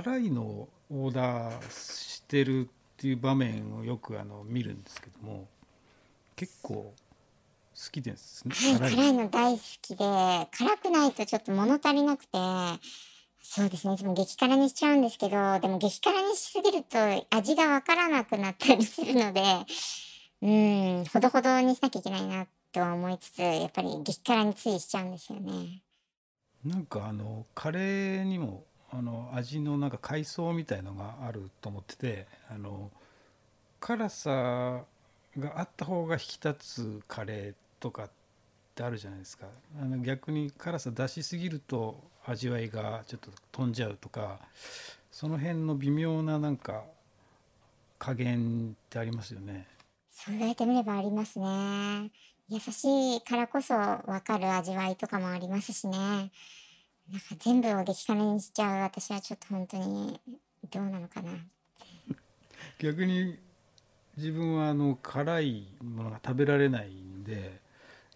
辛いのをオーダーしてるっていう場面をよくあの見るんですけども結構好きですねはい、辛いの大好きで辛くないとちょっと物足りなくてそうですねいつも激辛にしちゃうんですけどでも激辛にしすぎると味がわからなくなったりするのでうんほどほどにしなきゃいけないなとは思いつつやっぱり激辛についしちゃうんですよね。なんかあのカレーにもあの味のなんか階層みたいのがあると思っててあの辛さがあった方が引き立つカレーとかってあるじゃないですかあの逆に辛さ出しすぎると味わいがちょっと飛んじゃうとかその辺の微妙ななんか加減ってありますよね。そう言われてみればありますね。優しいからこそわかる味わいとかもありますしね。なんか全部を激辛にしちゃう私はちょっと本当にどうなのかな。逆に自分はあの辛いものが食べられないんで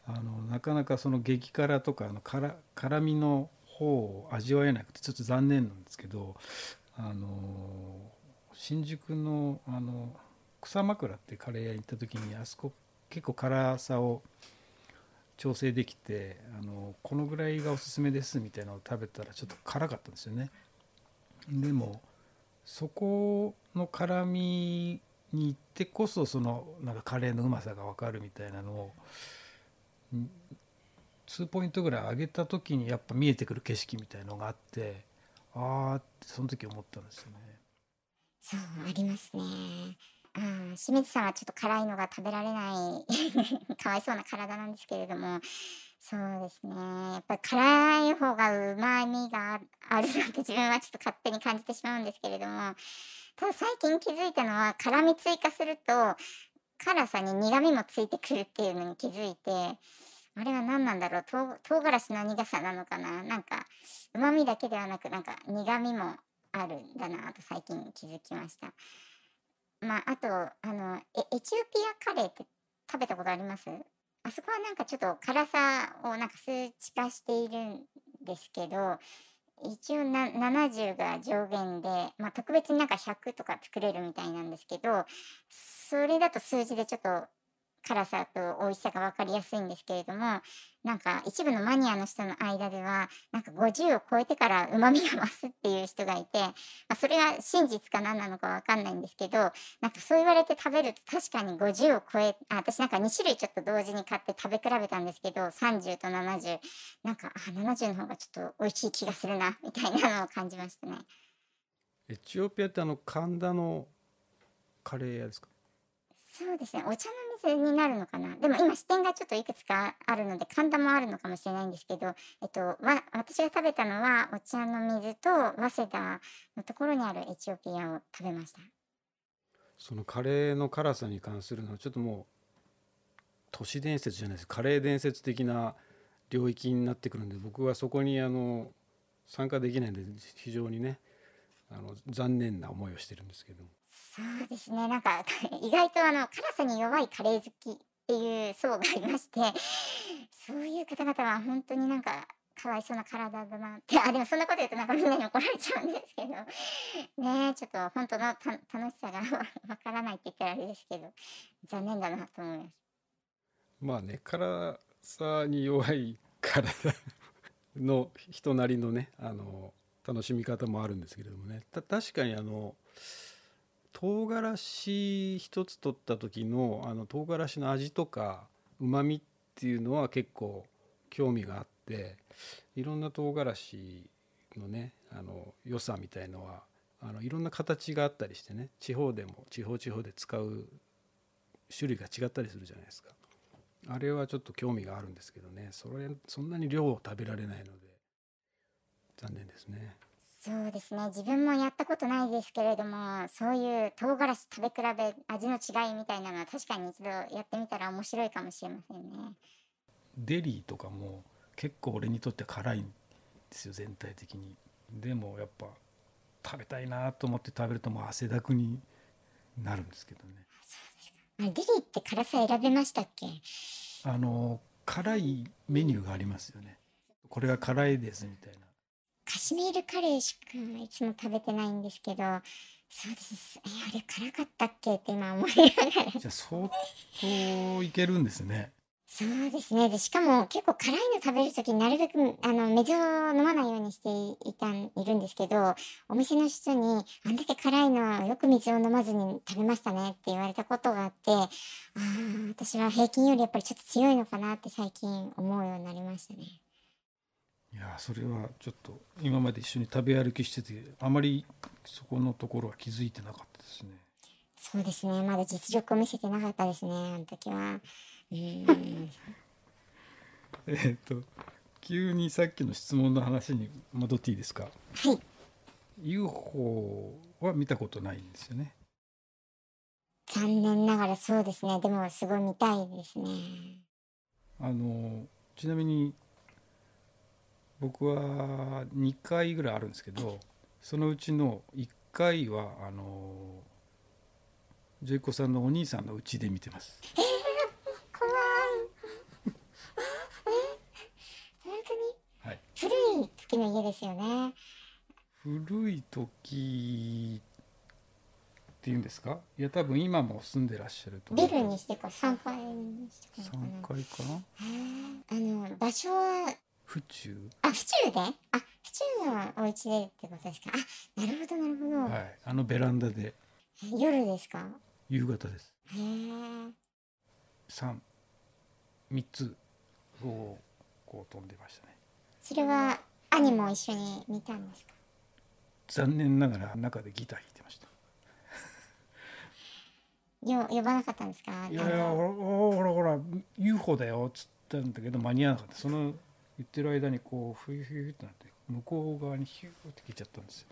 あのなかなかその激辛とかあの辛辛みの方を味わえなくてちょっと残念なんですけどあの新宿のあの草枕ってカレー屋行った時にあそこ結構辛さを調整できてあのこのぐらいがおすすめですみたいなのを食べたらちょっと辛かったんですよね。でもそこの辛みに行ってこそそのなんかカレーのうまさが分かるみたいなのを2ポイントぐらい上げた時にやっぱ見えてくる景色みたいのがあってああってその時思ったんですよね。そうありますね。あ清水さんはちょっと辛いのが食べられない かわいそうな体なんですけれどもそうですねやっぱり辛い方がうまみがあるなんて自分はちょっと勝手に感じてしまうんですけれどもただ最近気づいたのは辛み追加すると辛さに苦みもついてくるっていうのに気づいてあれは何なんだろう唐唐辛子の苦さなのかななんかうまみだけではなくなんか苦みもあるんだなと最近気づきました。まあ、あとあのエチオピアカレーって食べたことあります？あそこはなんかちょっと辛さをなんか数値化しているんですけど一応な70が上限で、まあ、特別になんか100とか作れるみたいなんですけどそれだと数字でちょっと辛さと美味しさが分かりやすいんですけれどもなんか一部のマニアの人の間ではなんか50を超えてからうまみが増すっていう人がいて、まあ、それが真実か何なのか分かんないんですけどなんかそう言われて食べると確かに50を超えあ私なんか2種類ちょっと同時に買って食べ比べたんですけど30と70なんかあ70の方がちょっと美味しい気がするなみたいなのを感じましたね。エチオピアってあの神田のカレー屋ですか？そうですねお茶の水になるのかな？でも今支店がちょっといくつかあるので神田もあるのかもしれないんですけど、えっと、わ私が食べたのはお茶の水と早稲田のところにあるエチオピアを食べました。そのカレーの辛さに関するのはちょっともう都市伝説じゃないです。カレー伝説的な領域になってくるんで僕はそこにあの参加できないので非常にねあの残念な思いをしてるんですけどそうですね。なんか 意外とあの辛さに弱いカレー好きっていう層がありましてそういう方々は本当になんかかわいそうな体だなってあでもそんなこと言うとなんかみんなに怒られちゃうんですけどねちょっと本当の楽しさが わからないって言ったらあれですけど残念だなと思います。まあね辛さに弱い体の人なりのねあの楽しみ方もあるんですけれどもね。た確かにあの唐辛子一つ取った時のあの唐辛子の味とかうまみっていうのは結構興味があっていろんな唐辛子のねあの良さみたいのはあのいろんな形があったりしてね地方でも地方地方で使う種類が違ったりするじゃないですかあれはちょっと興味があるんですけどねそれそんなに量を食べられないので残念ですね。そうですね。自分もやったことないですけれどもそういう唐辛子食べ比べ味の違いみたいなのは確かに一度やってみたら面白いかもしれませんね。デリーとかも結構俺にとって辛いんですよ全体的に。でもやっぱ食べたいなと思って食べるともう汗だくになるんですけどね。デリーって辛さ選べましたっけ？あの辛いメニューがありますよね。これが辛いですみたいなカシミールカレーしかいつも食べてないんですけどそうですえあれ辛かったっけって今思いながらじゃあ相当いけるんですね。そうですねでしかも結構辛いの食べる時になるべくあの水を飲まないようにしていたんいるんですけどお店の人に「あんだけ辛いのよく水を飲まずに食べましたね」って言われたことがあってああ私は平均よりやっぱりちょっと強いのかなって最近思うようになりましたね。いやそれはちょっと今まで一緒に食べ歩きしててあまりそこのところは気づいてなかったですね。そうですねまだ実力を見せてなかったですねあの時は。うん えっと急にさっきの質問の話に戻っていいですか？はい UFO は見たことないんですよね。残念ながらそうですねでもすごい見たいですね。あのちなみに僕は2回ぐらいあるんですけどそのうちの1回はあのジョイコさんのお兄さんの家で見てます。怖い。え、本当にはい、古い時の家ですよね。古い時っていうんですかいや多分今も住んでらっしゃると思うビルにしてか3階にしてかな3階かなあの場所は府中？あ府中で？あ府中のお家でってことですか？あなるほどなるほど、はい。あのベランダで。夜ですか？夕方です。へえ33つをこう飛んでましたね。それは兄も一緒に見たんですか？残念ながら中でギター弾いてました。よ呼ばなかったんですか？いやいやほらほらほら UFO だよっつったんだけど間に合わなかった。その言ってる間にこうフィュフィュってなって向こう側にヒューって消えちゃったんですよ。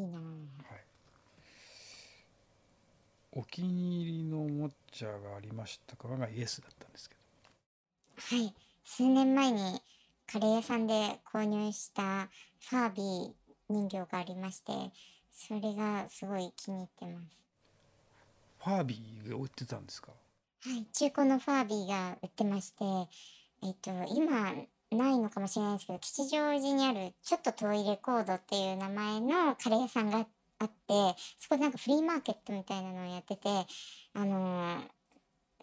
いいなはい。お気に入りのおもちゃがありましたか？がイエスだったんですけはい。数年前にカレー屋さんで購入したファービー人形がありましてそれがすごい気に入ってます。どファービーが売ってたんですか？はい、中古のファービーが売ってまして、えっと、今ないのかもしれないですけど吉祥寺にあるちょっと遠いレコードっていう名前のカレー屋さんがあってそこでなんかフリーマーケットみたいなのをやってて、あのー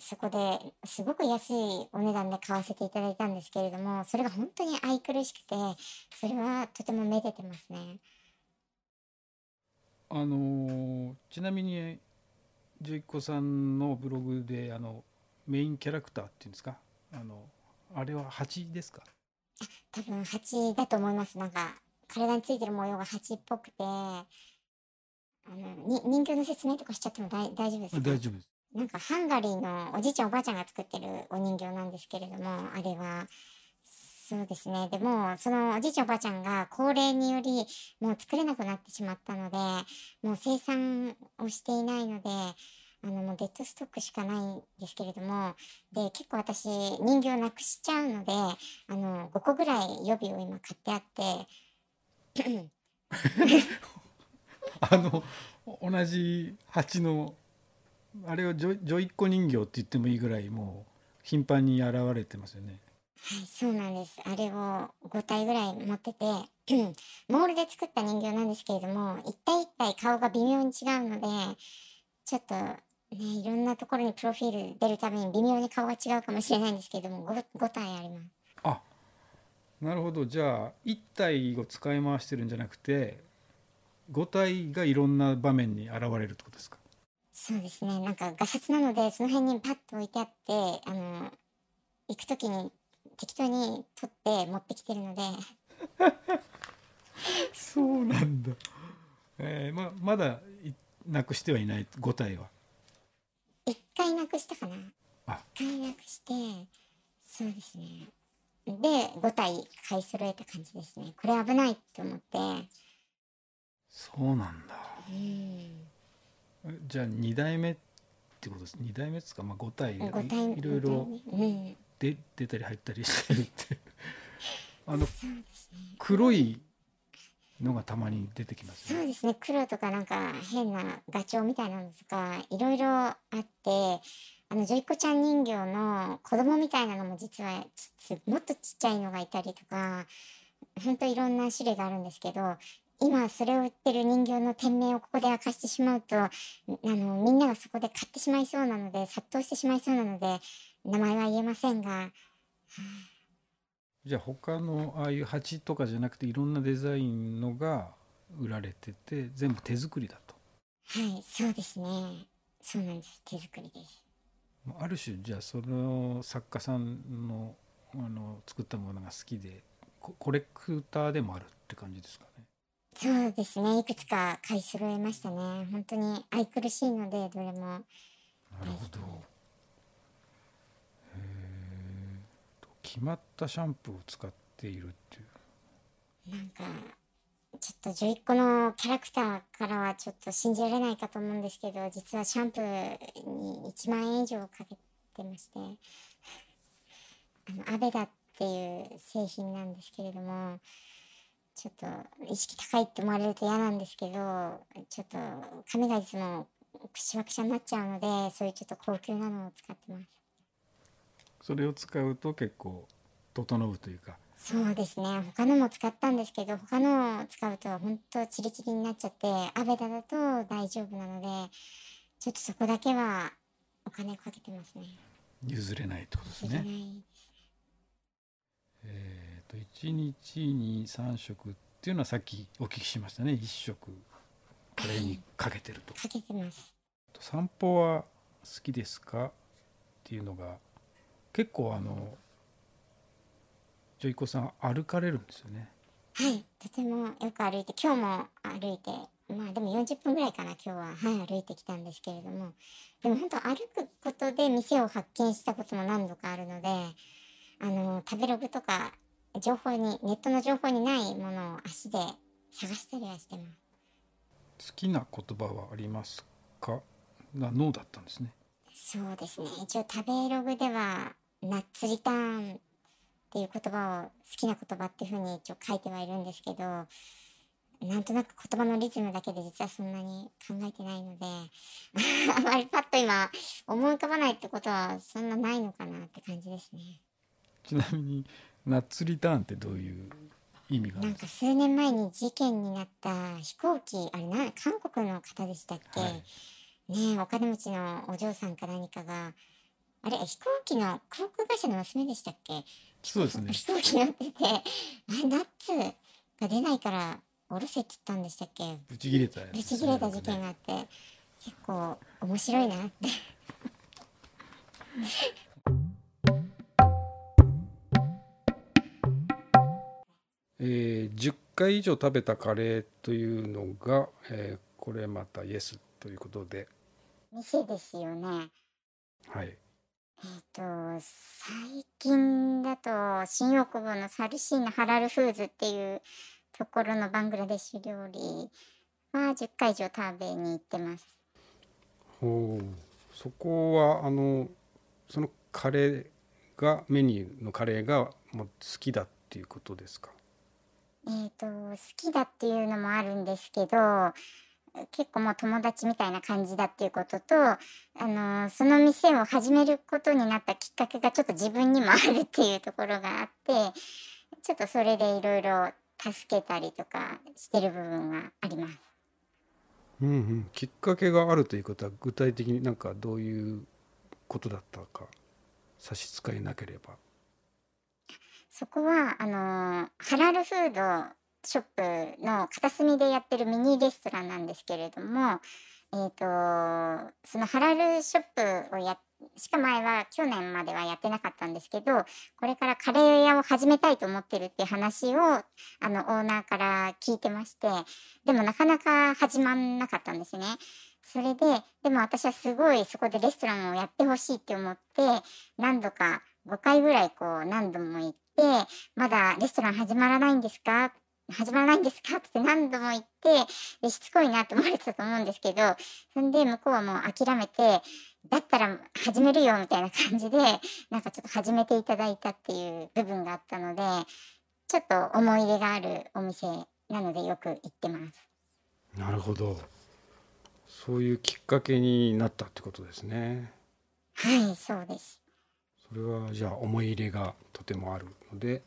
そこですごく安いお値段で買わせていただいたんですけれどもそれが本当に愛くるしくてそれはとてもめでてますね。あのちなみにジョイコさんのブログであのメインキャラクターっていうんですか？あのあれは蜂ですか？多分蜂だと思います。なんか体についてる模様が蜂っぽくてあのに人形の説明とかしちゃっても大大丈夫ですか？大丈夫です。なんかハンガリーのおじいちゃんおばあちゃんが作ってるお人形なんですけれどもあれは。そうですね。でもそのおじいちゃんおばあちゃんが高齢によりもう作れなくなってしまったのでもう生産をしていないのであのもうデッドストックしかないんですけれどもで結構私人形なくしちゃうのであの5個ぐらい予備を今買ってあって あのおなじみのあれをじょいじょいっこ人形って言ってもいいぐらいもう頻繁に現れてますよねはい、そうなんです。あれを5体ぐらい持ってて、モールで作った人形なんですけれども、一体一体顔が微妙に違うので、ちょっとね、いろんなところにプロフィール出るために微妙に顔が違うかもしれないんですけれども、5, 5体あります。あなるほど。じゃあ1体を使い回してるんじゃなくて5体がいろんな場面に現れるってことですか？そうですね、なんかガサツなので、その辺にパッと置いてあって、あの、行くときに適当に取って持ってきてるので、そうなんだ、えーままだいなくしてはいない5体は1回なくしたかな。あ。1回なくしてそうですね。で5体買い揃えた感じですね。これ危ないと思って。そうなんだ。うん。えじゃあ2代目ってことです？2代目ですか、まあ、5体5体いいろいろうん。で出たり入ったりしてるって。あのね。黒いのがたまに出てきますね。そうですね。黒とかなんか変なガチョウみたいなのとかいろいろあってあのジョイコちゃん人形の子供みたいなのも実はもっとちっちゃいのがいたりとか本当いろんな種類があるんですけど今それを売ってる人形の店名をここで明かしてしまうとあのみんながそこで買ってしまいそうなので殺到してしまいそうなので名前は言えませんが、じゃあ他のああいう鉢とかじゃなくていろんなデザインのが売られてて全部手作りだと。はいそうですね。そうなんです。手作りです。ある種じゃあその作家さんのあの作ったものが好きでココレクターでもあるって感じですかね。そうですね。いくつか買い揃えましたね。本当に愛くるしいのでどれも。なるほどへえ決まったシャンプーを使っているっていう。なんかちょっと11個のキャラクターからはちょっと信じられないかと思うんですけど実はシャンプーに1万円以上かけてまして。あのアベダっていう製品なんですけれどもちょっと意識高いって思われると嫌なんですけどちょっと髪がいつもくしわくしゃになっちゃうのでそういうちょっと高級なのを使ってます。それを使うと結構整うというか。そうですね。他のも使ったんですけど他のを使うと本当チリチリになっちゃってアベダだと大丈夫なのでちょっとそこだけはお金かけてますね。譲れないってことですね。えー、と1日に3食っていうのはさっきお聞きしましたね。1食これにかけてると。かけてます。散歩は好きですか？っていうのが結構あのジョイコさん歩かれるんですよね。はいとてもよく歩いて今日も歩いてまあでも40分ぐらいかな今日は。はい歩いてきたんですけれども。でも本当歩くことで店を発見したことも何度かあるのであの食べログとか情報にネットの情報にないものを足で探したりはしてます。好きな言葉はありますか？がノーだったんですね。そうですね。一応食べログではナッツリターンっていう言葉を好きな言葉っていうふうに一応書いてはいるんですけどなんとなく言葉のリズムだけで実はそんなに考えてないので あまりパッと今思い浮かばないってことはそんなないのかなって感じですね。ちなみにナッツリターンってどういう意味がなんか？か数年前に事件になった飛行機あれな韓国の方でしたっけ、はい。ねえお金持ちのお嬢さんか何かがあれ飛行機の航空会社の娘でしたっけ？そうですね。飛行機乗ってて。あナッツが出ないから降ろせって言ったんでしたっけ？ブチ切れたやつ。ブチ切れた事件があって。結構面白いなって。えー10回以上食べたカレーというのが、えーこれまたイエスということで。店ですよね。はいえっ、と最近だと新大久保のサルシーナハラルフーズっていうところのバングラデシュ料理は10回以上食べに行ってます。ほうそこはあのそのカレーがメニューのカレーがもう好きだっていうことですか？えっ、と好きだっていうのもあるんですけど結構もう友達みたいな感じだっていうこととあのその店を始めることになったきっかけがちょっと自分にもあるっていうところがあってちょっとそれでいろいろ助けたりとかしてる部分はあります。うんうん、きっかけがあるということは具体的になんかどういうことだったか差し支えなければそこはあのハラルフードショップの片隅でやってるミニレストランなんですけれども、えー、とそのハラルショップをやしか前は去年まではやってなかったんですけどこれからカレー屋を始めたいと思ってるっていう話をあのオーナーから聞いてましてでもなかなか始まんなかったんですね。それででも私はすごいそこでレストランをやってほしいって思って何度か5回ぐらいこう何度も行ってまだレストラン始まらないんですか？始まらないんですか？って何度も言ってでしつこいなって思われてたと思うんですけどそんで向こうはもう諦めてだったら始めるよみたいな感じでなんかちょっと始めていただいたっていう部分があったのでちょっと思い入れがあるお店なのでよく行ってます。なるほどそういうきっかけになったってことですねはいそうです。それはじゃあ思い入れがとてもあるので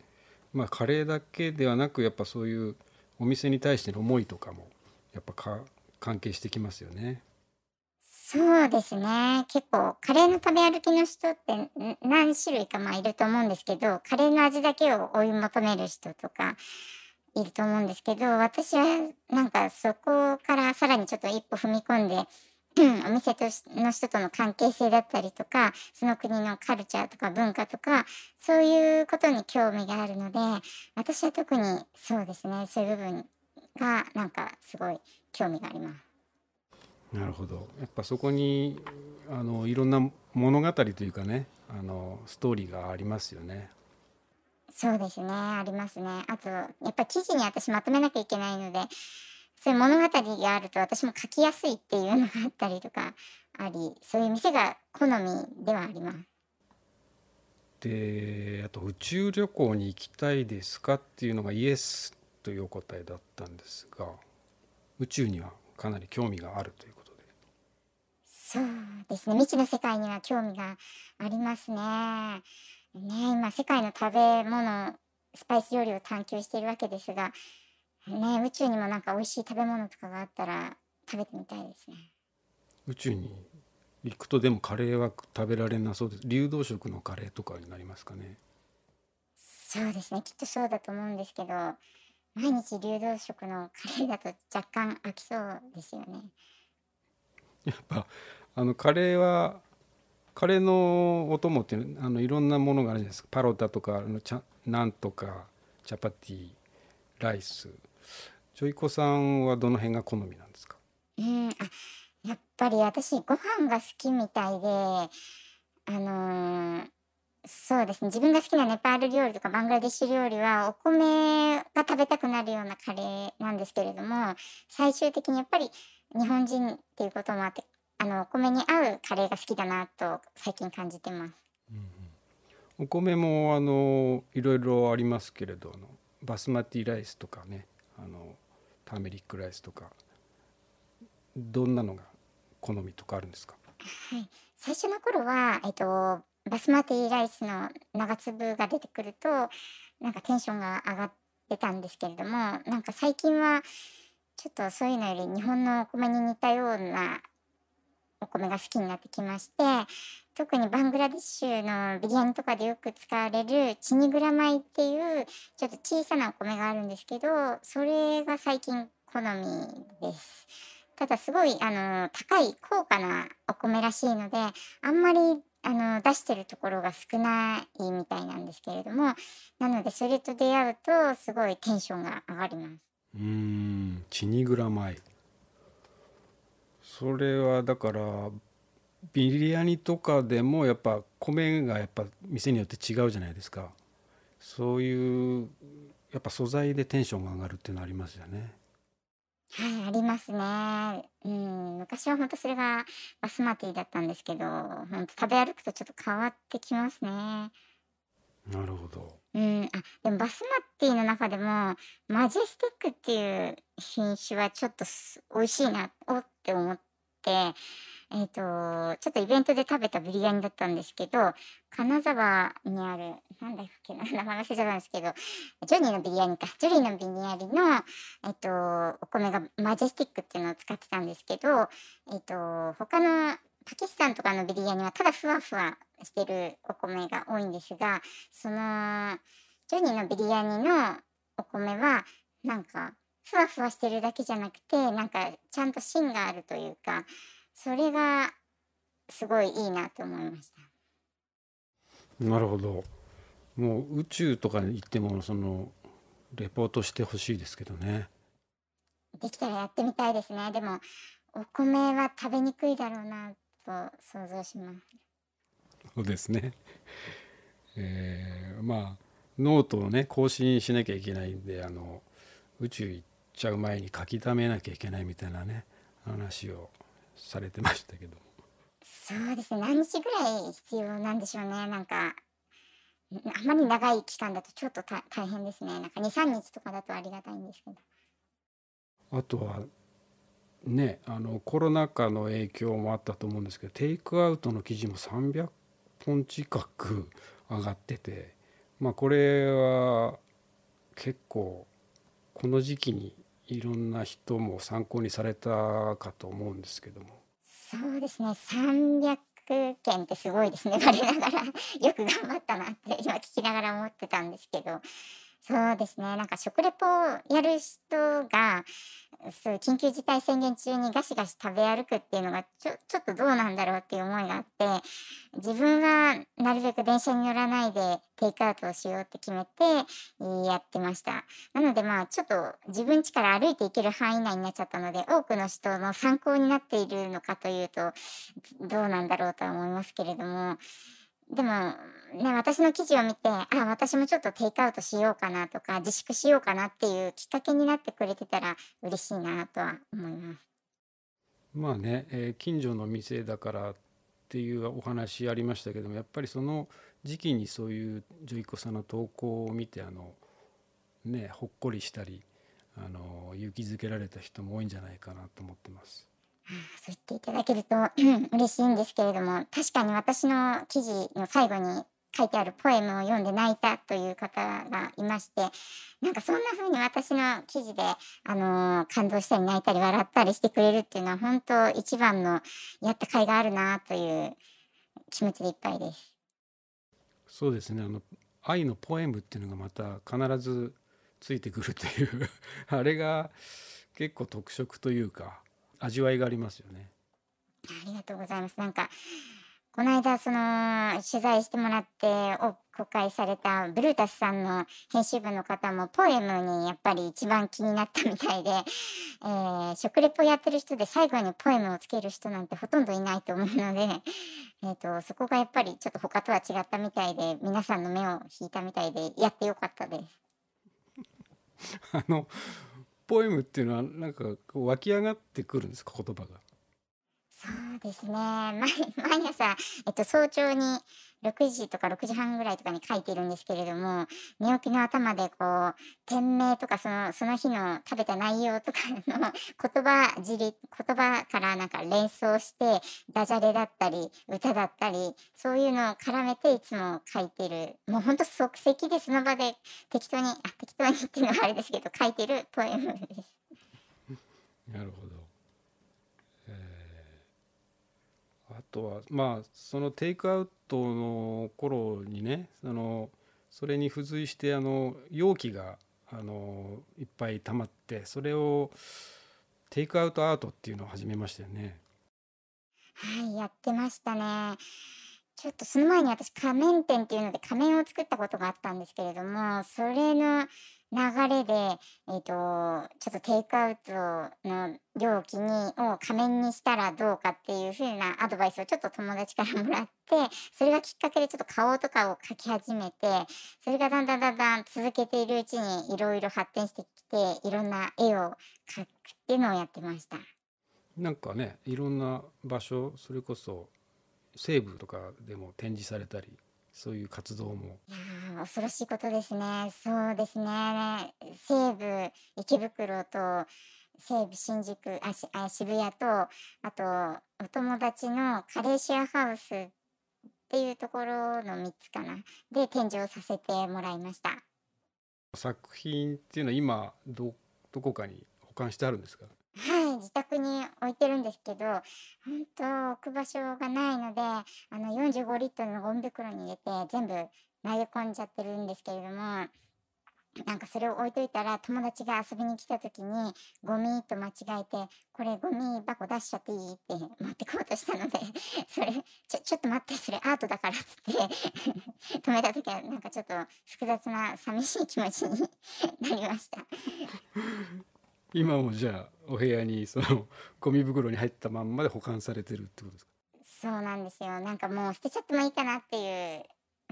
まあカレーだけではなくやっぱそういうお店に対しての思いとかもやっぱか関係してきますよね。そうですね。結構カレーの食べ歩きの人って何種類かまあいると思うんですけど、カレーの味だけを追い求める人とかいると思うんですけど、私はなんかそこからさらにちょっと一歩踏み込んで、お店としの人との関係性だったりとか、その国のカルチャーとか文化とか、そういうことに興味があるので、私は特にそうですね、そういう部分がなんかすごい興味があります。なるほどやっぱそこにあのいろんな物語というかねあのストーリーがありますよね。そうですね、ありますね。あと、やっぱ記事に私まとめなきゃいけないので、そういう物語があると私も書きやすいっていうのがあったりとかあり、そういう店が好みではあります。であと宇宙旅行に行きたいですかっていうのがイエスというお答えだったんですが宇宙にはかなり興味があるということでそうですね、未知の世界には興味がありますね。ね、今世界の食べ物、スパイス料理を探求しているわけですが、ね、宇宙にもなんか美味しい食べ物とかがあったら食べてみたいですね。宇宙に行くとでもカレーは食べられなそうです。流動食のカレーとかになりますかね。そうですね、きっとそうだと思うんですけど、毎日流動食のカレーだと若干飽きそうですよね。やっぱあのカレーはカレーのお供っていうのあのいろんなものがあるじゃないですか。パロタとかあのチャナンとかチャパティライスジョイコさんはどの辺が好みなんですか？うん、あ、やっぱり私ご飯が好きみたいで、あのーそうですね、自分が好きなネパール料理とかバングラデシュ料理はお米が食べたくなるようなカレーなんですけれども、最終的にやっぱり日本人っていうこともあって、あの、お米に合うカレーが好きだなと最近感じてます。お米もあのいろいろありますけれどあのバスマティライスとかねあのターメリックライスとか。どんなのが好みとかあるんですか？はい、最初の頃は、えっと、バスマティライスの長粒が出てくるとなんかテンションが上がってたんですけれどもなんか最近はちょっとそういうのより日本のお米に似たようなお米が好きになってきまして特にバングラデシュのビリヤニとかでよく使われるチニグラ米っていうちょっと小さなお米があるんですけどそれが最近好みです。ただすごいあの高い高価なお米らしいのであんまりあの出してるところが少ないみたいなんですけれどもなのでそれと出会うとすごいテンションが上がります。うーんチニグラ米それはだからビリヤニとかでもやっぱ米がやっぱ店によって違うじゃないですかそういうやっぱ素材でテンションが上がるっていうのありますよねはい、ありますね。うん、昔は本当それがバスマティだったんですけど、本当食べ歩くとちょっと変わってきますね。なるほどうん、あ、でもバスマティの中でもマジェスティックっていう品種はちょっとす美味しいなおって思って、えっと、ちょっとイベントで食べたビリヤニだったんですけど、金沢にある、なんだっけな、名前忘れちゃったんですけど、ジョニーのビリヤニか、ジョニーのビリヤニの、えっと、お米がマジェスティックっていうのを使ってたんですけど、えっと、他のパキスタンとかのビリヤニはただふわふわしてるお米が多いんですが、その、ジョニーのビリヤニのお米は、なんか、ふわふわしてるだけじゃなくて、なんか、ちゃんと芯があるというか、それが、すごいいいなと思いました。なるほどもう宇宙とかに行ってもそのレポートしてほしいですけどねできたらやってみたいですね。でも、お米は食べにくいだろうなと想像します。そうですね えーまあノートをね更新しなきゃいけないんであの宇宙行っちゃう前に書き溜めなきゃいけないみたいなね話をされてましたけどそうですね。何日ぐらい必要なんでしょうね。なんか、あまり長い期間だとちょっとた大変ですね。なんか2、3日とかだとありがたいんですけど。あとはねあのコロナ禍の影響もあったと思うんですけどテイクアウトの記事も300本近く上がっててまあこれは結構この時期にいろんな人も参考にされたかと思うんですけども。そうですね。300件ってすごいですね。我ながら。よく頑張ったなって今聞きながら思ってたんですけど。そうですね。なんか食レポをやる人がそう緊急事態宣言中にガシガシ食べ歩くっていうのがちょちょっとどうなんだろうっていう思いがあって自分はなるべく電車に乗らないでテイクアウトをしようって決めてやってました。なのでまあちょっと自分家から歩いていける範囲内になっちゃったので多くの人の参考になっているのかというとどうなんだろうとは思いますけれどもでもね私の記事を見てあ私もちょっとテイクアウトしようかなとか自粛しようかなっていうきっかけになってくれてたら嬉しいなとは思います。まあね、えー近所の店だからっていうお話ありましたけどもやっぱりその時期にそういうジョイコさんの投稿を見てあのねほっこりしたりあの勇気づけられた人も多いんじゃないかなと思ってます。あーそう言っていただけるとう ん嬉しいんですけれども確かに私の記事の最後に書いてあるポエムを読んで泣いたという方がいましてなんかそんな風に私の記事で、あのー感動したり泣いたり笑ったりしてくれるっていうのは本当一番のやった甲斐があるなという気持ちでいっぱいです。そうですねあの愛のポエムっていうのがまた必ずついてくるという あれが結構特色というか味わいがありますよね。ありがとうございます。なんか、この間、その、取材してもらって、お公開されたブルータスさんの編集部の方も、ポエムにやっぱり一番気になったみたいで、えー食レポやってる人で最後にポエムをつける人なんてほとんどいないと思うので、えっと、そこがやっぱりちょっと他とは違ったみたいで、皆さんの目を引いたみたいで、やってよかったです。あのポエムっていうのはなんか湧き上がってくるんですか？言葉が。そうですね。毎毎朝、えっと、早朝に6時とか6時半ぐらいとかに書いているんですけれども、寝起きの頭でこう、店名とかその、その日の食べた内容とかの 言葉尻、言葉からなんか連想して、ダジャレだったり、歌だったり、そういうのを絡めていつも書いてる。もうほんと即席でその場で適当に、あ、適当にっていうのはあれですけど、書いてるポエムです。なるほど。えーあとはまあそのテイクアウトの頃にねそのそれに付随してあの容器があのいっぱい溜まってそれをテイクアウトアートっていうのを始めましたよね。はい、やってましたね。ちょっとその前に私仮面店っていうので仮面を作ったことがあったんですけれども、それの流れで、えっ、と、ちょっとテイクアウトの料金を仮面にしたらどうかっていう風なアドバイスをちょっと友達からもらって、それがきっかけでちょっと顔とかを描き始めて、それがだんだんだんだん続けているうちにいろいろ発展してきて、いろんな絵を描くっていうのをやってました。なんかねいろんな場所それこそ西部とかでも展示されたりそういう活動もいやー恐ろしいことですね。そうですね。西武池袋と西武新宿あしあ渋谷とあとお友達のカレーシェアハウスっていうところの3つかなで展示をさせてもらいました。作品っていうのは今どどこかに保管してあるんですか？はい、自宅に置いてるんですけど、本当置く場所がないので、あの45リットルのゴミ袋に入れて全部投げ込んじゃってるんですけれども、なんかそれを置いといたら友達が遊びに来た時にゴミと間違えて、これゴミ箱出しちゃっていい？って持ってこうとしたので、それ、ちょ、ちょっと待って、それアートだからっって 止めた時はなんかちょっと複雑な寂しい気持ちに なりました。今もじゃあお部屋にその ゴミ袋に入ったまんまで保管されてるってことですか？そうなんですよ。なんかもう捨てちゃってもいいかなっていう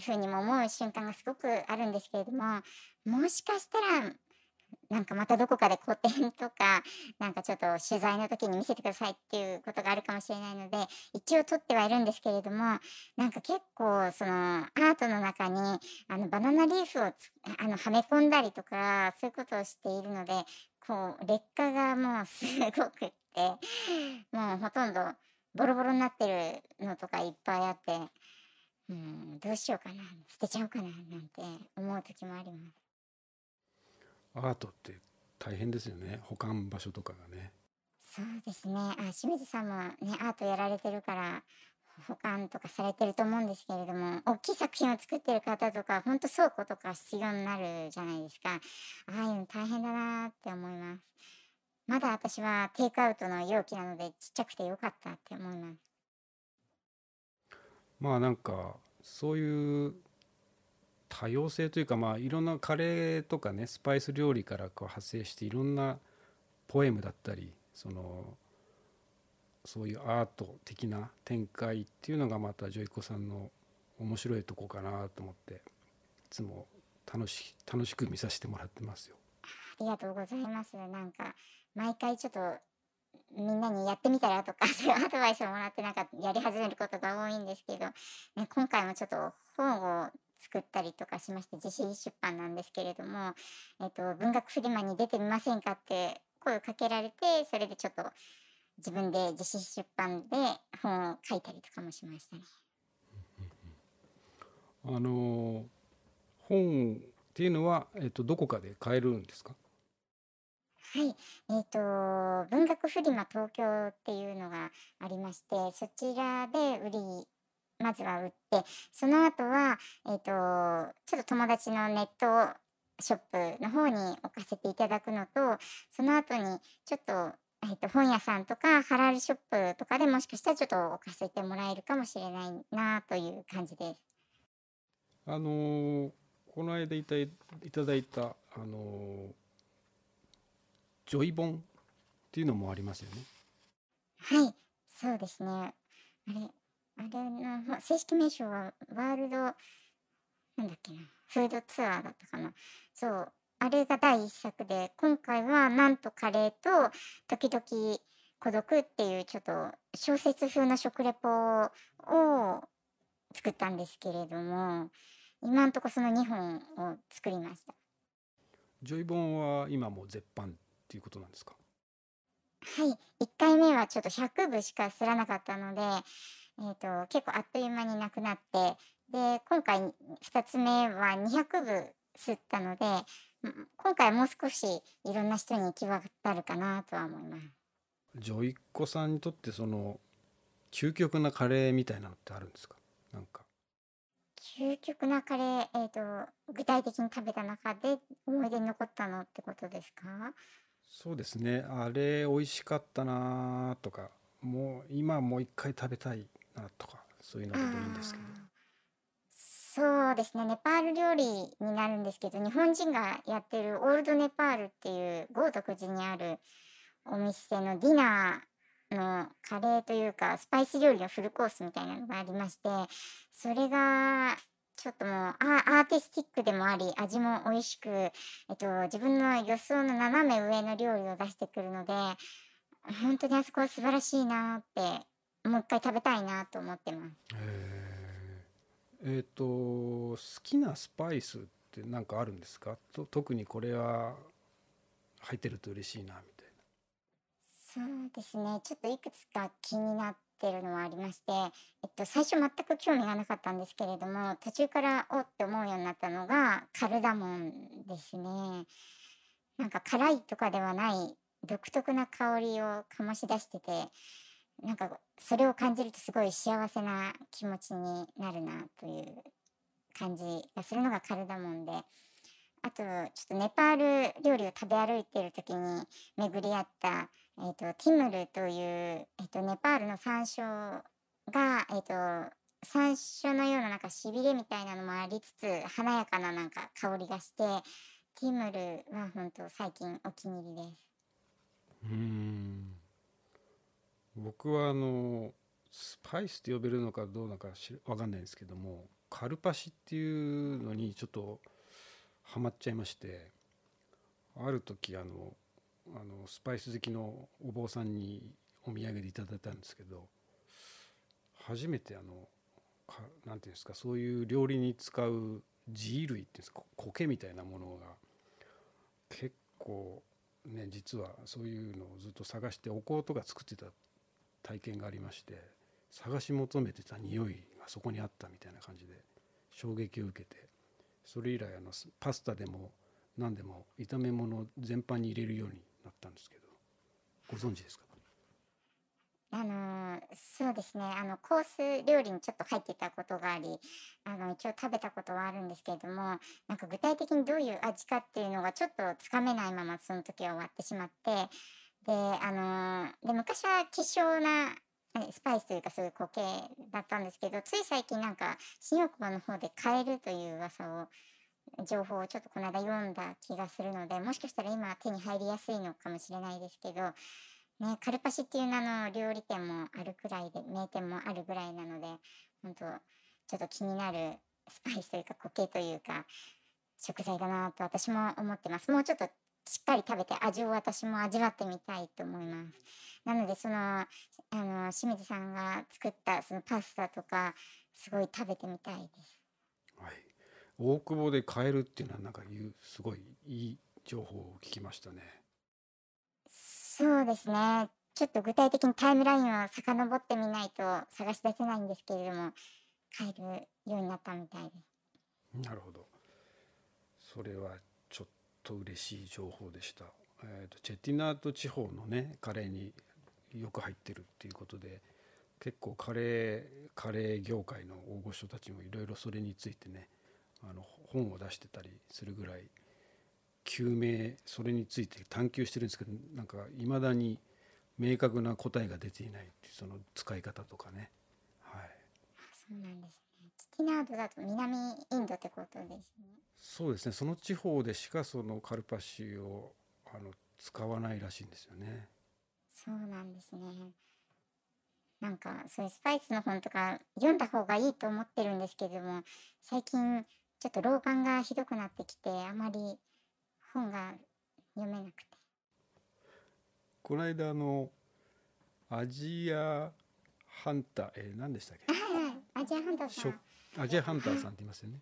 ふうにも思う瞬間がすごくあるんですけれども、もしかしたら、なんかまたどこかで個展とか、なんかちょっと取材の時に見せてくださいっていうことがあるかもしれないので、一応撮ってはいるんですけれども、なんか結構そのアートの中にあのバナナリーフをあのはめ込んだりとか、そういうことをしているので、こう劣化がもうすごくって、もうほとんどボロボロになってるのとかいっぱいあって、うん、どうしようかな、捨てちゃおうかななんて思う時もあります。アートって大変ですよね。保管場所とかがね。そうですね。あ清水さんもねアートやられてるから保管とかされてると思うんですけれども大きい作品を作ってる方とか本当倉庫とか必要になるじゃないですか。ああいうの大変だなって思います。まだ私はテイクアウトの容器なのでちっちゃくてよかったって思います。まあなんかそういう多様性というかまあいろんなカレーとかねスパイス料理からこう派生していろんなポエムだったりそのそういうアート的な展開っていうのがまたジョイコさんの面白いとこかなと思っていつも楽し楽しく見させてもらってますよ。ありがとうございますなんか毎回ちょっとみんなにやってみたらとか そういうアドバイスをもらってなんかやり始めることが多いんですけど、ね、今回もちょっと本を作ったりとかしまして自費出版なんですけれども、えっと、文学フリマに出てみませんかって声をかけられてそれでちょっと自分で自費出版で本を書いたりとかもしましたね。あの本っていうのは、えっと、どこかで買えるんですか？はい、えっ、と文学フリマ東京っていうのがありましてそちらで売りまずは売ってその後はえっ、とちょっと友達のネットショップの方に置かせていただくのとその後にちょっとえっと本屋さんとかハラルショップとかでもしかしたらちょっと置かせてもらえるかもしれないなという感じです。あのこの間いたいただいたあのジョイ本っていうのもありますよね。はい、そうですね。あれ、あれの正式名称はワールド、なんだっけな、フードツアーだったかな。そう、あれが第一作で、今回はナンとカレーと時々孤独っていうちょっと小説風の食レポを作ったんですけれども、今んとこその2本を作りました。ジョイ本は今も絶版っていうことなんですか？はい、1回目はちょっと100部しか刷らなかったので、えー、と結構あっという間になくなってで今回2つ目は200部刷ったのでうん今回はもう少しいろんな人に行き渡るかなとは思います。じょいっこさんにとってその究極なカレーみたいなのってあるんですか？なんか。究極なカレー、えー、と具体的に食べた中で思い出に残ったのってことですか？そうですね。あれ美味しかったなとかもう今もう一回食べたいなとかそういうのでもいいんですけどそうですねネパール料理になるんですけど日本人がやってるオールドネパールっていう豪徳寺にあるお店のディナーのカレーというかスパイス料理のフルコースみたいなのがありましてそれがちょっともうアーティスティックでもあり味も美味しく、えっと、自分の予想の斜め上の料理を出してくるので本当にあそこは素晴らしいなってもう一回食べたいなと思ってます。えーと好きなスパイスって何かあるんですか？と特にこれは入ってると嬉しいなみたいな。そうですね。ちょっといくつか気になってるのはありまして、えっと、最初全く興味がなかったんですけれども途中からおって思うようになったのがカルダモンですね。なんか辛いとかではない独特な香りを醸し出しててなんかそれを感じるとすごい幸せな気持ちになるなという感じがするのがカルダモンであとちょっとネパール料理を食べ歩いてる時に巡り合った、えー、とティムルという、えー、とネパールの山椒が、えー、と山椒のようななんかしびれみたいなのもありつつ華やかななんか香りがしてティムルは本当最近お気に入りです。うん僕はあのスパイスって呼べるのかどうなのか知わかんないんですけどもカルパシっていうのにちょっとハマっちゃいましてある時あのあのスパイス好きのお坊さんにお土産でいただいたんですけど初めてあのかなんていうんですかそういう料理に使う地衣類っていうんですか苔みたいなものが結構ね実はそういうのをずっと探してお香とか作ってた体験がありまして探し求めてた匂いがそこにあったみたいな感じで衝撃を受けてそれ以来あのパスタでも何でも炒め物全般に入れるようになったんですけどご存知ですか？あのそうですね。あのコース料理にちょっと入ってたことがありあの一応食べたことはあるんですけれどもなんか具体的にどういう味かっていうのがちょっとつかめないままその時は終わってしまってであので昔は希少なスパイスというかそういう固形だったんですけどつい最近なんか新大久保の方で買えるという噂を情報をちょっとこの間読んだ気がするのでもしかしたら今手に入りやすいのかもしれないですけど、ね、カルパシっていう名の料理店もあるくらいで名店もあるぐらいなので本当ちょっと気になるスパイスというか固形というか食材だなと私も思ってます。もうちょっとしっかり食べて味を私も味わってみたいと思います。なのでそのあの清水さんが作ったそのパスタとかすごい食べてみたいです。はい、大久保で買えるっていうのはなんかいうすごいいい情報を聞きましたね。そうですね。ちょっと具体的にタイムラインを遡ってみないと探し出せないんですけれども買えるようになったみたいです。なるほど。それはと嬉しい情報でした。えーと、チェティナート地方のねカレーによく入ってるっていうことで結構カレーカレー業界の大御所たちもいろいろそれについてねあの本を出してたりするぐらい究明それについて探求してるんですけどなんかいまだに明確な答えが出ていないっていうその使い方とかね。はい、そうなんですね。キティナードだと南インドってことですね。そうですね。その地方でしかそのカルパシをあの使わないらしいんですよね。そうなんですね。なんかそういうスパイスの本とか読んだ方がいいと思ってるんですけども最近ちょっと老眼がひどくなってきてあまり本が読めなくてこの間あのアジアハンターえー、何でしたっけ？はいはいアジアハンターさんアジアハンターさんって言いますよね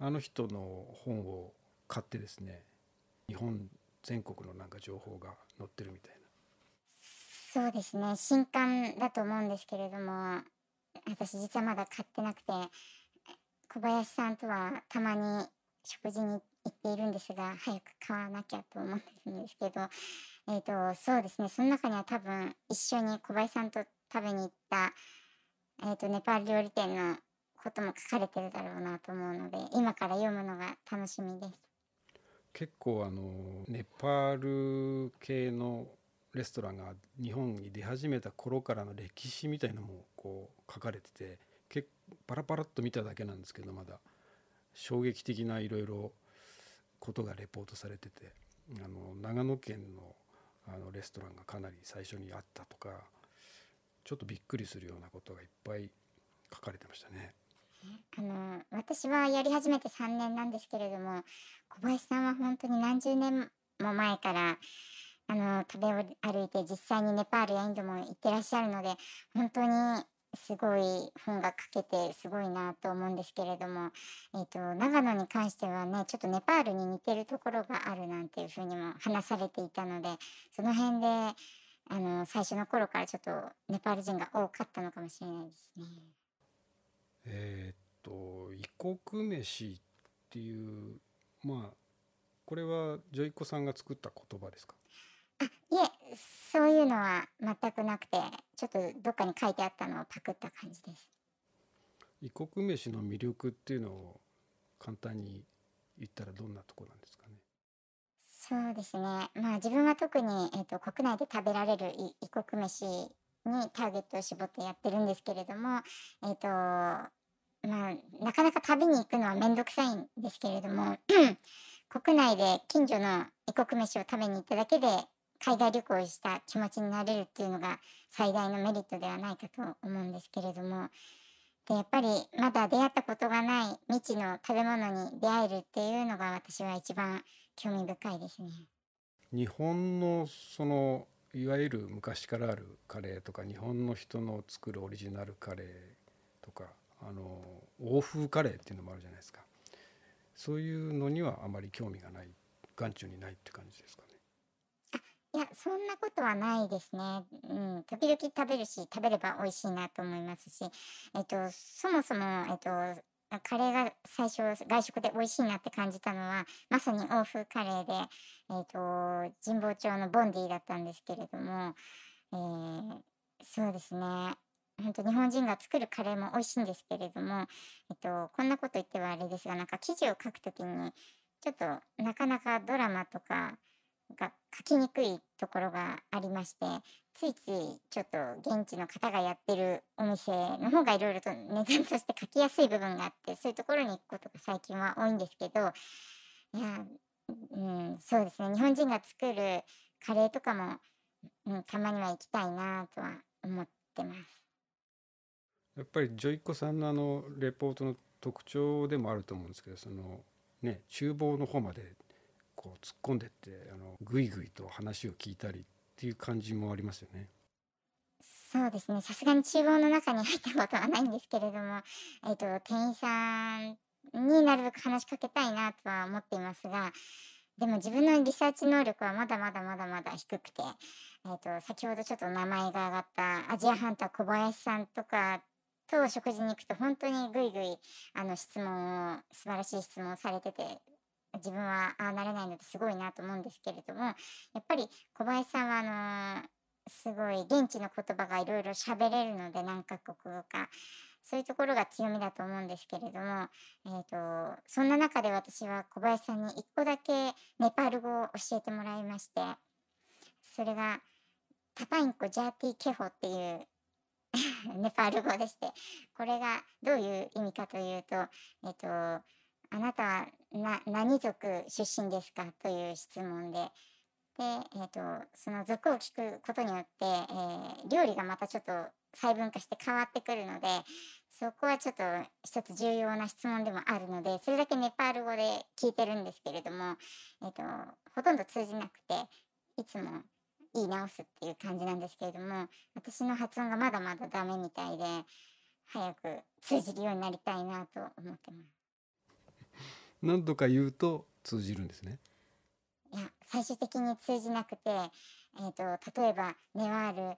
あの人の本を買ってですね日本全国のなんか情報が載ってるみたいな。そうですね。新刊だと思うんですけれども私実はまだ買ってなくて小林さんとはたまに食事に行っているんですが早く買わなきゃと思ってるんですけどえ、ー、とそうですね。その中には多分一緒に小林さんと食べに行った、えーと、ネパール料理店のことも書かれてるだろうなと思うので今から読むのが楽しみです。結構あのネパール系のレストランが日本に出始めた頃からの歴史みたいなのもこう書かれてて結パラパラっと見ただけなんですけどまだ衝撃的ないろいろことがレポートされててあの長野県のあのレストランがかなり最初にあったとかちょっとびっくりするようなことがいっぱい書かれてましたね。あの私はやり始めて3年なんですけれども小林さんは本当に何十年も前からあの食べ歩いて実際にネパールやインドも行ってらっしゃるので本当にすごい本が書けてすごいなと思うんですけれども、えーと、長野に関してはねちょっとネパールに似てるところがあるなんていうふうにも話されていたのでその辺であの最初の頃からちょっとネパール人が多かったのかもしれないですね。えっと異国飯っていうまあこれはジョイコさんが作った言葉ですか？あいえそういうのは全くなくてちょっとどっかに書いてあったのをパクった感じです。異国飯の魅力っていうのを簡単に言ったらどんなとこなんですかね？そうですね。まあ自分は特に、えーと、国内で食べられる異国飯にターゲットを絞ってやってるんですけれどもえっ、ー、とまあなかなか旅に行くのは面倒くさいんですけれども 国内で近所の異国飯を食べに行っただけで海外旅行した気持ちになれるっていうのが最大のメリットではないかと思うんですけれどもでやっぱりまだ出会ったことがない未知の食べ物に出会えるっていうのが私は一番興味深いですね。日本のそのいわゆる昔からあるカレーとか日本の人の作るオリジナルカレーとかあの欧風カレーっていうのもあるじゃないですかそういうのにはあまり興味がない眼中にないって感じですかね。いや、そんなことはないですね。うん、時々食べるし、食べれば美味しいなと思いますし、えっと、そもそも、えっと、カレーが最初外食で美味しいなって感じたのはまさに欧風カレーで、えーと、神保町のボンディだったんですけれども、えー、そうですね本当日本人が作るカレーも美味しいんですけれども、えっと、こんなこと言ってはあれですがなんか記事を書くときにちょっとなかなかドラマとかが書きにくいところがありましてついついちょっと現地の方がやってるお店の方がいろいろと値段として書きやすい部分があってそういうところに行くことが最近は多いんですけどいや、うん、そうですね日本人が作るカレーとかも、うん、たまには行きたいなとは思ってます。やっぱりジョイコさんのあのレポートの特徴でもあると思うんですけどそのね厨房の方までこう突っ込んでってあのぐいぐいと話を聞いたりっていう感じもありますよね。そうですねさすがに厨房の中に入ったことはないんですけれども、えーと、店員さんになるべく話しかけたいなとは思っていますがでも自分のリサーチ能力はまだまだまだまだ低くて、えーと、先ほどちょっと名前が挙がったアジアハンター小林さんとかと食事に行くと本当にぐいぐいあの質問を素晴らしい質問をされてて自分はああなれないのですごいなと思うんですけれどもやっぱり小林さんはあのすごい現地の言葉がいろいろ喋れるので何カ国語かそういうところが強みだと思うんですけれども、えーと、そんな中で私は小林さんに1個だけネパール語を教えてもらいましてそれがタパインコジャーティーケホっていうネ パール語でして。これがどういう意味かというと,、えーとあなたはな何族出身ですかという質問で、で、えーと、その族を聞くことによって、えー、料理がまたちょっと細分化して変わってくるのでそこはちょっと一つ重要な質問でもあるのでそれだけネパール語で聞いてるんですけれども、えーと、ほとんど通じなくていつも言い直すっていう感じなんですけれども私の発音がまだまだダメみたいで早く通じるようになりたいなと思ってます。何度か言うと通じるんですね。いや最終的に通じなくて、えーと、例えば「ネワール」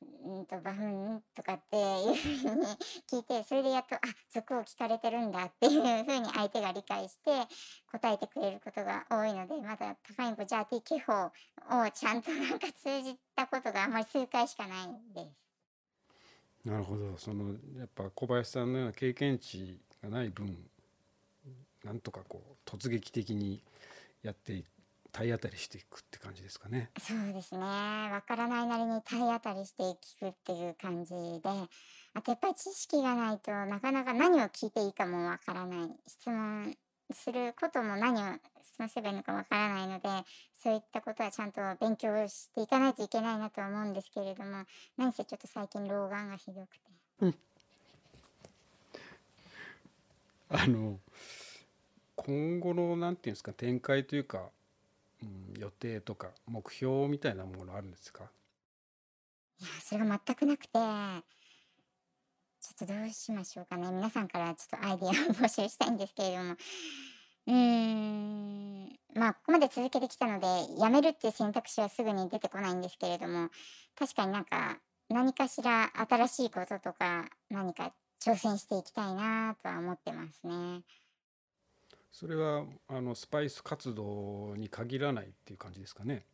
うんとバフンとかっていうふうに聞いてそれでやっとあ俗を聞かれてるんだっていうふうに相手が理解して答えてくれることが多いのでまだタファインボジャーティケホをちゃんとなんか通じたことがあんまり数回しかないです。なるほどそのやっぱ小林さんのような経験値がない分なんとかこう突撃的にやって体当たりしていくって感じですかね。そうですね。わからないなりに体当たりしていくっていう感じで、あとやっぱり知識がないとなかなか何を聞いていいかもわからない。質問することも何を質問すればいいのかわからないので、そういったことはちゃんと勉強していかないといけないなとは思うんですけれども、何せちょっと最近老眼がひどくて。うん、あの今後の何て言うんですか展開というか、予定とか目標みたいなものあるんですか？いやそれが全くなくてちょっとどうしましょうかね。皆さんからちょっとアイディアを募集したいんですけれども。うんまあここまで続けてきたのでやめるっていう選択肢はすぐに出てこないんですけれども確かになんか何かしら新しいこととか何か挑戦していきたいなとは思ってますね。それはあのスパイス活動に限らないっていう感じですかね。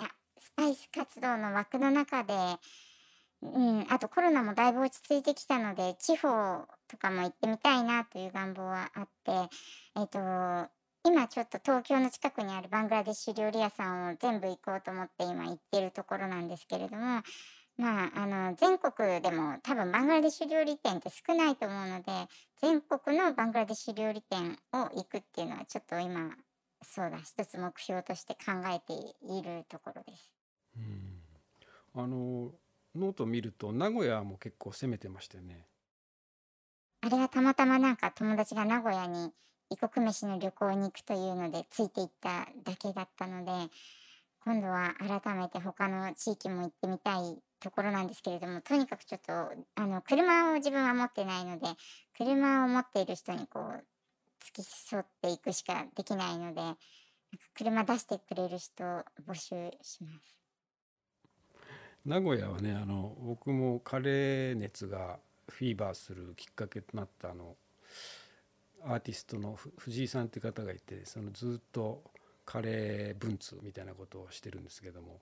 いやスパイス活動の枠の中で、うん、あとコロナもだいぶ落ち着いてきたので地方とかも行ってみたいなという願望はあって、えっ、ー、と今ちょっと東京の近くにあるバングラデシュ料理屋さんを全部行こうと思って今行ってるところなんですけれどもまあ、あの全国でも多分バングラデシュ料理店って少ないと思うので全国のバングラデシュ料理店を行くっていうのはちょっと今そうだ一つ目標として考えているところです。うんあのノート見ると名古屋も結構攻めてましたよね。あれはたまたまなんか友達が名古屋に異国飯の旅行に行くというのでついていっただけだったので今度は改めて他の地域も行ってみたいところなんですけれどもとにかくちょっとあの車を自分は持ってないので車を持っている人にこう付き添っていくしかできないので車出してくれる人募集します。名古屋はねあの僕もカレー熱がフィーバーするきっかけとなったあのアーティストの藤井さんって方がいてそのずっとカレー文通みたいなことをしてるんですけども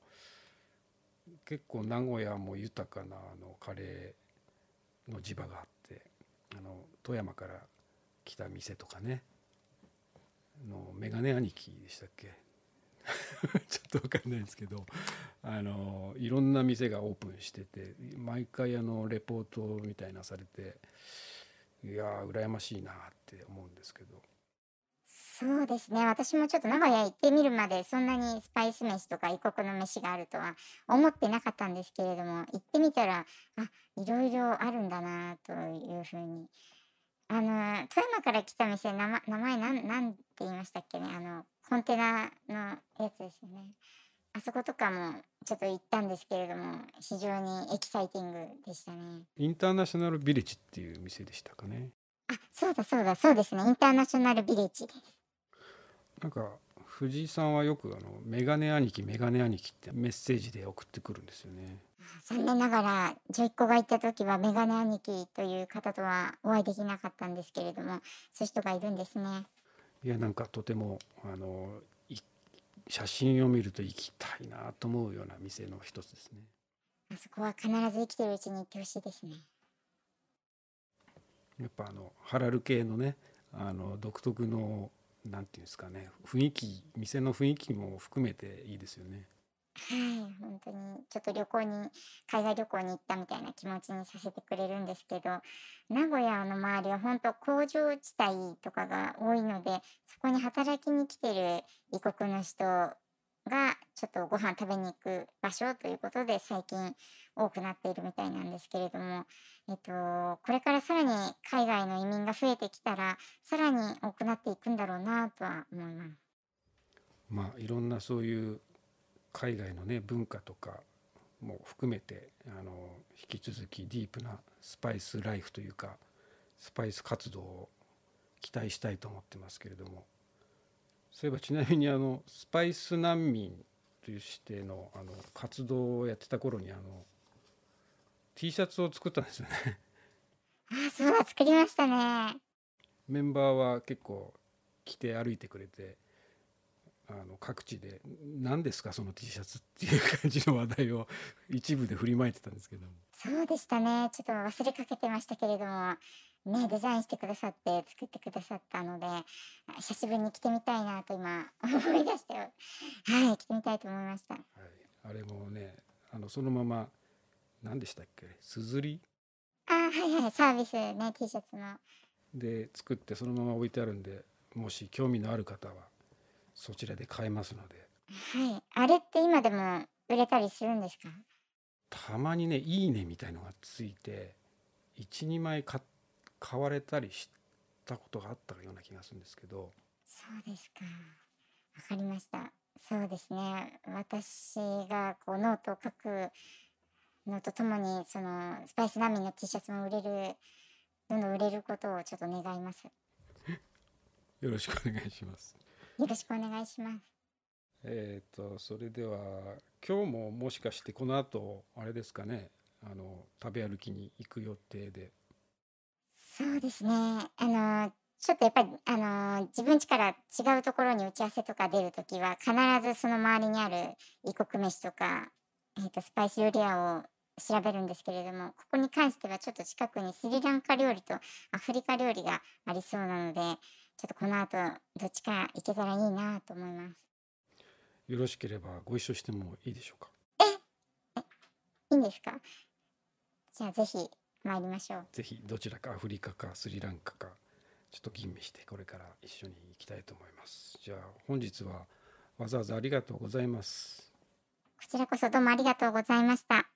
結構名古屋も豊かなあのカレーの地場があってあの富山から来た店とかねのメガネ兄貴でしたっけ？ちょっと分かんないですけどあのいろんな店がオープンしてて毎回あのレポートみたいなされていやー羨ましいなって思うんですけど。そうですね。私もちょっと名古屋行ってみるまでそんなにスパイス飯とか異国の飯があるとは思ってなかったんですけれども、行ってみたら、あ、いろいろあるんだなというふうに。あの、富山から来た店、名前、名前なん、なんて言いましたっけね。あの、コンテナのやつですよね。あそことかもちょっと行ったんですけれども、非常にエキサイティングでしたね。インターナショナルビレッジっていう店でしたかねあ、そうだそうだ、そうですね。インターナショナルビレッジです。なんか藤井さんはよくあの「メガネ兄貴メガネ兄貴」ってメッセージで送ってくるんですよね。残念ながらジョイッコが行った時はメガネ兄貴という方とはお会いできなかったんですけれどもそういう人がいるんですね。いやなんかとてもあのい写真を見ると行きたいなと思うような店の一つですね。あそこは必ず生きてるうちに行ってほしいですね。やっぱあのハラル系のねあの独特のなんていうんですかね雰囲気店の雰囲気も含めていいですよね。はい本当に。ちょっと旅行に海外旅行に行ったみたいな気持ちにさせてくれるんですけど名古屋の周りは本当工場地帯とかが多いのでそこに働きに来てる異国の人がちょっとご飯食べに行く場所ということで最近多くなっているみたいなんですけれども、えっと、これからさらに海外の移民が増えてきたらさらに多くなっていくんだろうなとは思います。まあいろんなそういう海外のね文化とかも含めてあの引き続きディープなスパイスライフというかスパイス活動を期待したいと思ってますけれどもそういえばちなみにあのスパイス難民というしてのあの活動をやってた頃にあの T シャツを作ったんですよねああ、そうだ、作りましたね。メンバーは結構着て歩いてくれてあの各地で「何ですかその T シャツ」っていう感じの話題を一部で振りまいてたんですけどもそうでしたね。ちょっと忘れかけてましたけれども、ね、デザインしてくださって作ってくださったので、久しぶりに着てみたいなと今思い出したよ。はい、着てみたいと思いました。はい、あれもねあのそのまま何でしたっけ？すずり？あーはいはい、サービスね、T シャツの。で作ってそのまま置いてあるんでもし興味のある方はそちらで買えますのではい。あれって今でも売れたりするんですか？たまにね「いいね」みたいのがついて12枚買買われたりしたことがあったような気がするんですけどそうですか。わかりました。そうですね。私がこうノートを書くのとともに、そのスパイス難民の T シャツも売れる、どんどん売れることをちょっと願います。よろしくお願いします。よろしくお願いします。えっ、とそれでは今日ももしかしてこの後あれですかねあの食べ歩きに行く予定でそうですね。あの、ちょっとやっぱり、あの、自分家から違うところに打ち合わせとか出るときは、必ずその周りにある異国飯とか、えっ、と、スパイス料理屋を調べるんですけれども、ここに関してはちょっと近くにスリランカ料理とアフリカ料理がありそうなので、ちょっとこの後、どっちか行けたらいいなと思います。よろしければご一緒してもいいでしょうか？いいんですか？じゃあぜひ参りましょう。ぜひどちらかアフリカかスリランカかちょっと吟味してこれから一緒に行きたいと思いますじゃあ本日はわざわざありがとうございますこちらこそどうもありがとうございました。